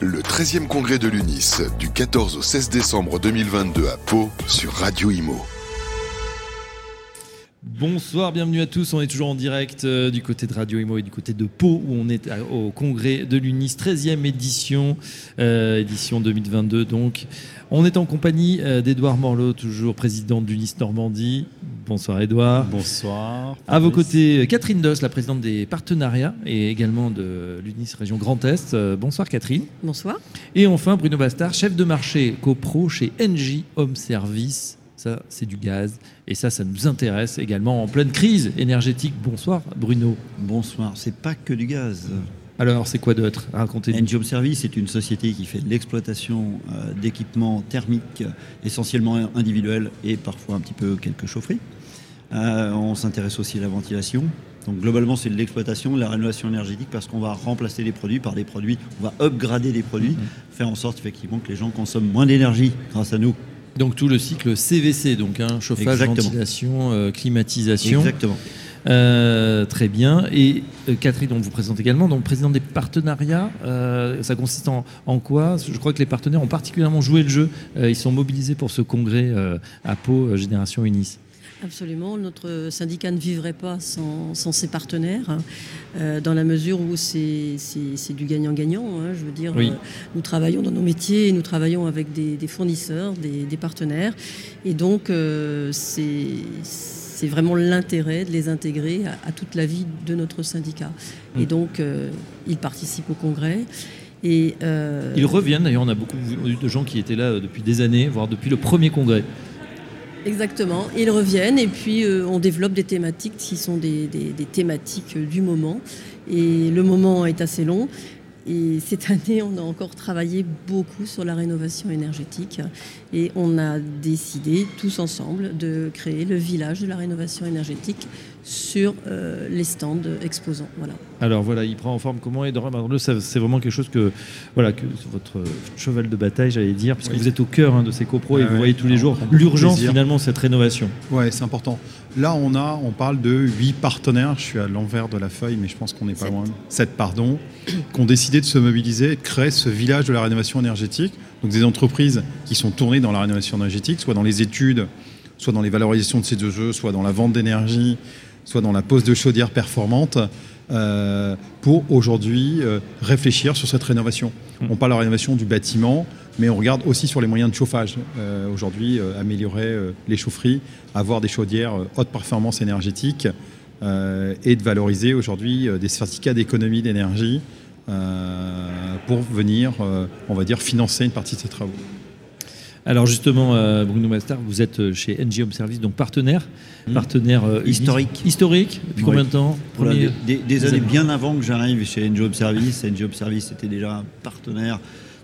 Le 13e congrès de l'UNIS du 14 au 16 décembre 2022 à Pau sur Radio Imo. Bonsoir, bienvenue à tous. On est toujours en direct euh, du côté de Radio Imo et du côté de Pau où on est au congrès de l'UNIS, 13e édition, euh, édition 2022 donc. On est en compagnie euh, d'Edouard Morlot, toujours président de l'UNIS Normandie. Bonsoir Edouard. Bonsoir. À vos côtés, Catherine Doss, la présidente des partenariats et également de l'UNIS Région Grand Est. Euh, Bonsoir Catherine. Bonsoir. Et enfin, Bruno Bastard, chef de marché copro chez NJ Home Service. Ça, c'est du gaz. Et ça, ça nous intéresse également en pleine crise énergétique. Bonsoir, Bruno. Bonsoir. C'est pas que du gaz. Alors, c'est quoi d'autre Racontez-nous. Home Service est une société qui fait de l'exploitation euh, d'équipements thermiques essentiellement individuels et parfois un petit peu quelques chaufferies. Euh, on s'intéresse aussi à la ventilation. Donc globalement, c'est de l'exploitation, de la rénovation énergétique parce qu'on va remplacer des produits par des produits, on va upgrader des produits, faire en sorte effectivement que les gens consomment moins d'énergie grâce à nous. Donc, tout le cycle CVC, donc hein, chauffage, Exactement. ventilation, euh, climatisation. Exactement. Euh, très bien. Et euh, Catherine, on vous présente également, donc présidente des partenariats. Euh, ça consiste en, en quoi? Je crois que les partenaires ont particulièrement joué le jeu. Ils sont mobilisés pour ce congrès à Pau, Génération Unis. Absolument. Notre syndicat ne vivrait pas sans, sans ses partenaires, euh, dans la mesure où c'est du gagnant-gagnant. hein. je veux dire, Oui. euh, nous travaillons dans nos métiers, et nous travaillons avec des, des fournisseurs, des, des partenaires. Et donc, euh, c'est c'est vraiment l'intérêt de les intégrer à, à toute la vie de notre syndicat. Et donc, euh, ils participent au congrès. Et, euh, Ils reviennent, d'ailleurs, on a beaucoup vu de gens qui étaient là euh, depuis des années, voire depuis le premier congrès. Exactement. Ils reviennent et puis euh, on développe des thématiques qui sont des, des- des thématiques du moment. Et le moment est assez long. Et cette année, on a encore travaillé beaucoup sur la rénovation énergétique. Et on a décidé tous ensemble de créer le village de la rénovation énergétique sur euh, les stands exposants. Voilà. Alors voilà, il prend en forme comment ça, c'est vraiment quelque chose que, voilà, que votre cheval de bataille, j'allais dire, puisque Oui. vous êtes au cœur hein, de ces copros et vous voyez tous les jours l'urgence finalement de cette rénovation. Ouais, c'est important. Là, on a, on parle de huit partenaires. Je suis à l'envers de la feuille, mais je pense qu'on n'est pas loin. Sept, pardon, qui ont décidé de se mobiliser et de créer ce village de la rénovation énergétique. Donc, des entreprises qui sont tournées dans la rénovation énergétique, soit dans les études, soit dans les valorisations de ces deux jeux, soit dans la vente d'énergie, soit dans la pose de chaudières performantes, euh, pour aujourd'hui euh, réfléchir sur cette rénovation. Mm. On parle de la rénovation du bâtiment, mais on regarde aussi sur les moyens de chauffage. Euh, aujourd'hui, euh, améliorer euh, les chaufferies, avoir des chaudières euh, haute performance énergétique euh, et de valoriser aujourd'hui euh, des certificats d'économie d'énergie euh, pour venir, euh, on va dire, financer une partie de ces travaux. Alors justement, euh, Bruno Bastard, vous êtes chez NG Home Service, donc partenaire, Mm. partenaire euh, Historique. Historique. Depuis Oui. combien de temps Voilà, des, des- des des années bien avant que j'arrive chez NJOB Service. NJOB Service était déjà un partenaire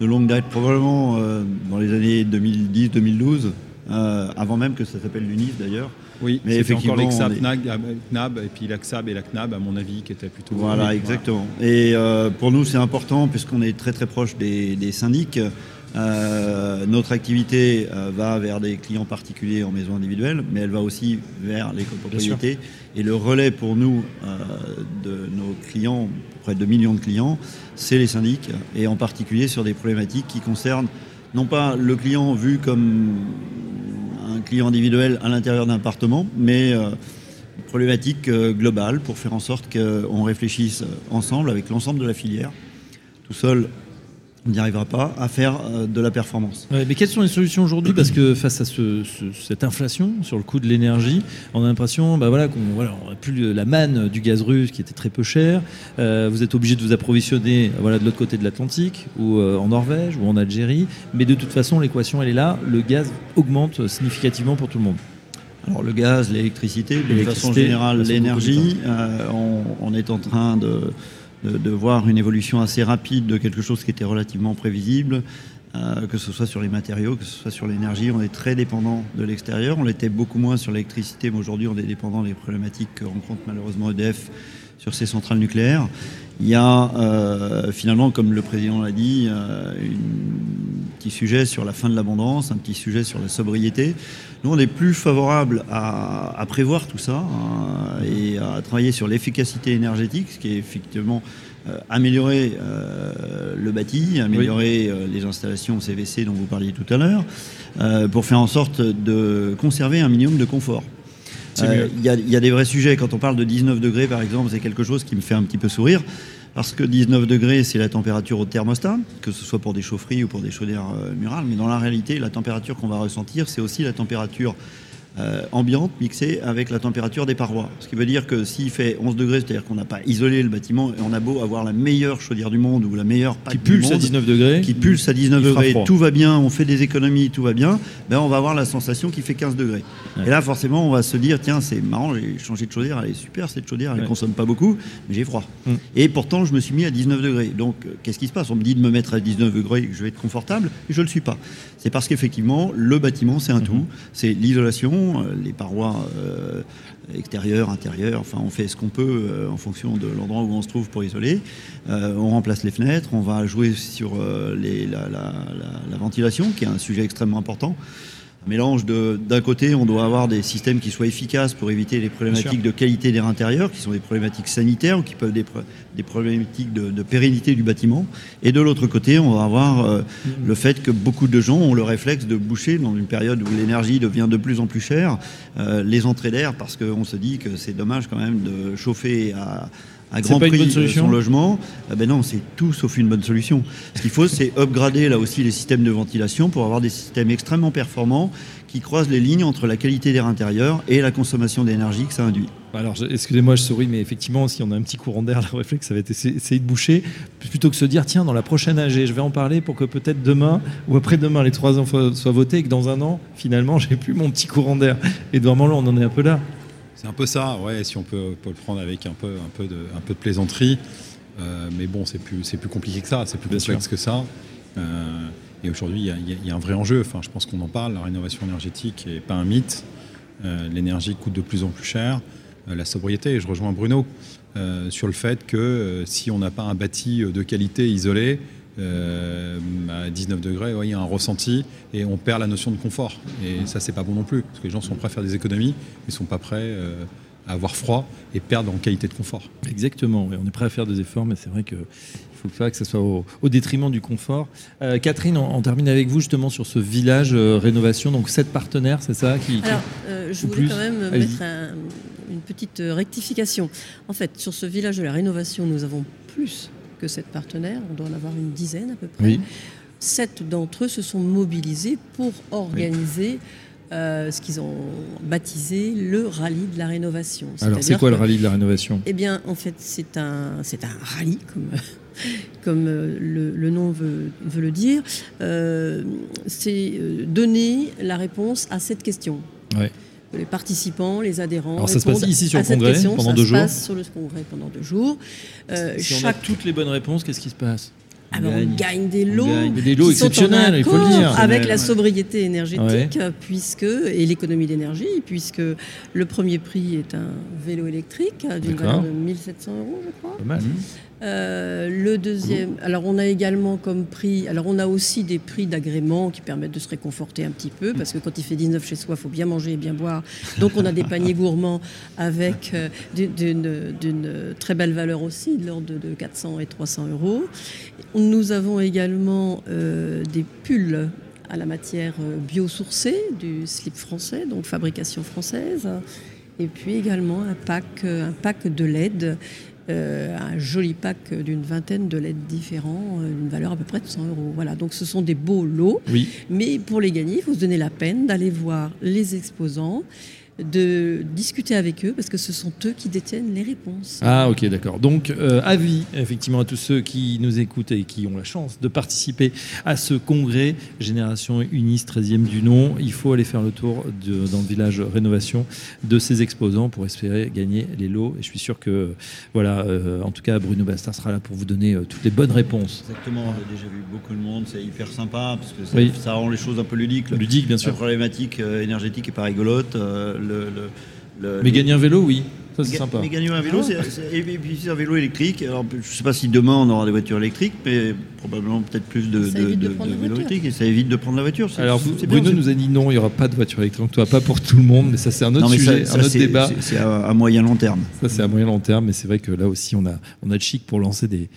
de longue date, probablement euh, dans les années 2010-2012, euh, avant même que ça s'appelle l'UNIS d'ailleurs. Oui, Mais effectivement, encore les on est- NAG, euh, CNAB, et puis la XAB et la CNAB, à mon avis, qui étaient plutôt. Voilà, exactement. Et euh, pour nous, c'est important puisqu'on est très très proche des, des syndics. Euh, notre activité euh, va vers des clients particuliers en maison individuelle, mais elle va aussi vers les copropriétés. Et le relais pour nous euh, de nos clients, près de 2 millions de clients, c'est les syndics, et en particulier sur des problématiques qui concernent non pas le client vu comme client individuel à l'intérieur d'un appartement, mais euh, problématique euh, globale pour faire en sorte qu'on réfléchisse ensemble avec l'ensemble de la filière. Tout seul, on n'y arrivera pas à faire euh, de la performance. Ouais, mais quelles sont les solutions aujourd'hui? Parce que face à ce- ce- cette inflation sur le coût de l'énergie, on a l'impression bah voilà, qu'on voilà, on n'a plus la manne du gaz russe qui était très peu cher. Euh, vous êtes obligé de vous approvisionner voilà, de l'autre côté de l'Atlantique, ou euh, en Norvège, ou en Algérie. Mais de toute façon, l'équation, elle est là. Le gaz augmente significativement pour tout le monde. Alors le gaz, l'électricité, de façon L'électricité, générale c'est l'énergie, euh, on, on est en train de, de- voir une évolution assez rapide de quelque chose qui était relativement prévisible, euh, que ce soit sur les matériaux, que ce soit sur l'énergie. On est très dépendant de l'extérieur. On l'était beaucoup moins sur l'électricité, mais aujourd'hui on est dépendant des problématiques que rencontre malheureusement EDF sur ces centrales nucléaires. Il y a euh, finalement, comme le président l'a dit, euh, un petit sujet sur la fin de l'abondance, un petit sujet sur la sobriété. Nous, on est plus favorable à, à prévoir tout ça hein, et à travailler sur l'efficacité énergétique, ce qui est effectivement euh, améliorer euh, le bâti, améliorer euh, les installations CVC dont vous parliez tout à l'heure, pour faire en sorte de conserver un minimum de confort. Il y, y a des vrais sujets. Quand on parle de 19 degrés, par exemple, c'est quelque chose qui me fait un petit peu sourire. Parce que 19 degrés, c'est la température au thermostat, que ce soit pour des chaufferies ou pour des chaudières euh, murales. Mais dans la réalité, la température qu'on va ressentir, c'est aussi la température euh, ambiante mixée avec la température des parois. Ce qui veut dire que s'il fait 11 degrés, c'est-à-dire qu'on n'a pas isolé le bâtiment, et on a beau avoir la meilleure chaudière du monde ou la meilleure Qui PAC du pulse à monde, 19 degrés. qui pulse à 19 il fera degrés, tout va bien, on fait des économies, tout va bien, ben on va avoir la sensation qu'il fait 15 degrés. Ouais. Et là, forcément, on va se dire, tiens, c'est marrant, j'ai changé de chaudière, elle est super cette chaudière, elle ne Ouais. consomme pas beaucoup, mais j'ai froid. Mm. Et pourtant, je me suis mis à 19 degrés. Donc, euh, qu'est-ce qui se passe? On me dit de me mettre à 19 degrés, que je vais être confortable, et je ne le suis pas. C'est parce qu'effectivement, le bâtiment, c'est un Mm-hmm. tout. C'est l'isolation, euh, les parois euh, extérieures, intérieures, enfin, on fait ce qu'on peut euh, en fonction de l'endroit où on se trouve pour isoler. On remplace les fenêtres, on va jouer sur la ventilation, qui est un sujet extrêmement important. Mélange de, d'un côté, on doit avoir des systèmes qui soient efficaces pour éviter les problématiques de qualité d'air intérieur, qui sont des problématiques sanitaires ou qui peuvent être des, des problématiques de, de pérennité du bâtiment. Et de l'autre côté, on va avoir euh, le fait que beaucoup de gens ont le réflexe de boucher dans une période où l'énergie devient de plus en plus chère, euh, les entrées d'air, parce qu'on se dit que c'est dommage quand même de chauffer à, à C'est grand pas une prix bonne euh, solution son logement. Ah ben non, c'est tout sauf une bonne solution. Ce qu'il faut, c'est upgrader là aussi les systèmes de ventilation pour avoir des systèmes extrêmement performants qui croisent les lignes entre la qualité d'air intérieur et la consommation d'énergie que ça induit. Alors, excusez-moi, je souris, mais effectivement, si on a un petit courant d'air, le réflexe, ça va être essayer, de boucher, plutôt que se dire, tiens, dans la prochaine AG, je vais en parler pour que peut-être demain ou après-demain, les trois ans soient votés et que dans un an, finalement, j'ai plus mon petit courant d'air. Et normalement, là, on en est un peu là. C'est un peu ça, ouais, si on peut, peut le prendre avec un peu, un peu, de, un peu de plaisanterie. Euh, mais bon, c'est plus, compliqué que ça, c'est plus Bien complexe que ça. Euh, et aujourd'hui, il y a- y, y un vrai enjeu. Enfin, je pense qu'on en parle. La rénovation énergétique n'est pas un mythe. Euh, L'énergie coûte de plus en plus cher. La sobriété, et je rejoins Bruno sur le fait que si on n'a pas un bâti de qualité isolé, euh, à 19 degrés, ouais, il y a un ressenti et on perd la notion de confort. Et ça, c'est pas bon non plus, parce que les gens sont prêts à faire des économies, mais sont pas prêts euh, à avoir froid et perdre en qualité de confort. Exactement, oui, on est prêt à faire des efforts, mais c'est vrai qu'il faut pas que ce soit au, au détriment du confort. Euh, Catherine, on, on termine avec vous justement sur ce village euh, rénovation. Donc, sept partenaires, c'est ça qui, qui- Alors, euh, je Ou voulais plus. quand même mettre un- une petite rectification. En fait, sur ce village de la rénovation, nous avons plus que sept partenaires. On doit en avoir une dizaine à peu près. Oui. Sept d'entre eux se sont mobilisés pour organiser euh, ce qu'ils ont baptisé le rallye de la rénovation. Alors, c'est quoi le rallye de la rénovation? eh bien, en fait, c'est un, c'est un rallye, comme, comme euh, le, le nom veut, veut le dire. Euh, c'est donner la réponse à cette question. Ouais. Les participants, les adhérents. Alors, ça se passe répondent ici sur à le cette congrès, question. pendant Ça deux se jours. passe sur le congrès pendant deux jours. Euh, Si on a chaque toutes les bonnes réponses, qu'est-ce qui se passe? Ah ben, on gagne des lots, gagne des lots qui sont en exceptionnels, il faut le dire. Avec la sobriété énergétique, puisque et l'économie d'énergie, puisque le premier prix est un vélo électrique d'une D'accord. valeur de 1700 euros, je crois. Pas mal. Euh, le deuxième, alors on a également comme prix, alors on a aussi des prix d'agrément qui permettent de se réconforter un petit peu, parce que quand il fait 19 chez soi, il faut bien manger et bien boire. Donc on a des paniers gourmands avec euh, d'une- d'une d'une très belle valeur aussi, de l'ordre de 400 et 300 euros. Nous avons également euh, des pulls à la matière euh, biosourcée, du slip français, donc fabrication française. Et puis également un pack, euh, un pack de LED, euh, un joli pack d'une vingtaine de LED différents, d'une valeur à peu près de 100 euros. Voilà, donc ce sont des beaux lots. Oui. Mais pour les gagner, il faut se donner la peine d'aller voir les exposants, de discuter avec eux, parce que ce sont eux qui détiennent les réponses. Ah ok d'accord. Donc euh, avis effectivement à tous ceux qui nous écoutent et qui ont la chance de participer à ce congrès Génération Unis 13e du nom. Il faut aller faire le tour de- dans le village rénovation de ces exposants pour espérer gagner les lots. Et je suis sûr que voilà, euh, en tout cas Bruno Bastard sera là pour vous donner euh, toutes les bonnes réponses. Exactement, on a déjà vu beaucoup de monde, c'est hyper sympa parce que ça, Oui. ça rend les choses un peu ludiques. Ludique bien La sûr. problématique euh, énergétique est pas rigolote. Le, le- le- Mais les- gagner un vélo oui. Ça, c'est sympa. Mais gagner un vélo, c'est- c'est- et puis c'est un vélo électrique. Alors, je ne sais pas si demain on aura des voitures électriques, mais probablement peut-être plus de, de- de vélos électriques et ça évite de prendre la voiture. C'est- Alors, c'est Bruno c'est- nous a dit non, il n'y aura pas de voiture électrique. Tu vois, pas pour tout le monde, mais ça, c'est un autre Non, mais ça- sujet, ça, un autre c'est- débat. c'est- C'est à, à moyen long terme. Ça, c'est à moyen long terme, mais c'est vrai que là aussi, on a, on a le chic pour lancer des,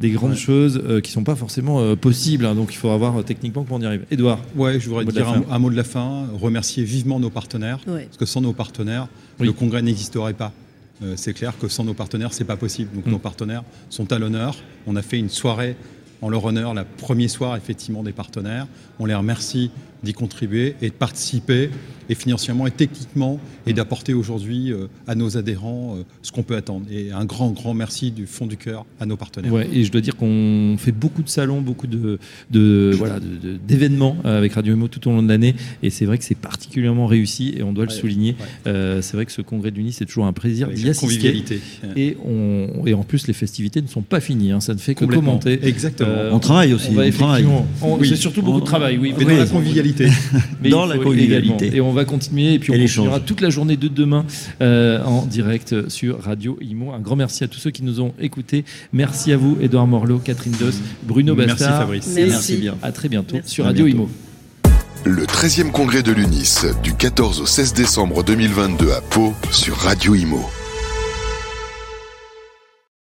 des grandes choses euh, qui sont pas forcément euh, possibles. hein. donc, il faudra voir euh, techniquement comment on y arrive. Edouard, Ouais, je voudrais dire un, mot de la fin, remercier vivement nos partenaires, Ouais. parce que sans nos partenaires, Oui. le congrès n'existerait pas. Euh, c'est clair que sans nos partenaires, c'est pas possible. Donc Mm. nos partenaires sont à l'honneur. On a fait une soirée en leur honneur, la première soir effectivement des partenaires. On les remercie d'y contribuer et de participer, et financièrement et techniquement, et d'apporter aujourd'hui euh, à nos adhérents euh, ce qu'on peut attendre. Et un grand, grand merci du fond du cœur à nos partenaires. Ouais, et je dois dire qu'on fait beaucoup de salons, beaucoup de, de voilà, de- de- d'événements euh, avec Radio Imo tout au long de l'année, et c'est vrai que c'est particulièrement réussi et on doit le Ouais, souligner. ouais. Euh, c'est vrai que ce congrès du Nice c'est toujours un plaisir Avec d'y la assister. convivialité. Et, on, et en plus, les festivités ne sont pas finies, hein, ça ne fait que commenter. Exactement. Euh, On travaille aussi, On on travaille. effectivement- on- Oui. C'est surtout beaucoup de travail, oui. Mais dans la convivialité. Mais Dans la convivialité. également. Et on va continuer. Et puis Et on l'échange. continuera toute la journée de demain euh, en direct sur Radio Imo. Un grand merci à tous ceux qui nous ont écoutés. Merci à vous, Edouard Morlot, Catherine Dos, Bruno Merci, Bastard. Fabrice. Et Merci bien. À très bientôt Merci. sur Radio bientôt. Imo. Le 13e congrès de l'UNIS du 14 au 16 décembre 2022 à Pau sur Radio Imo.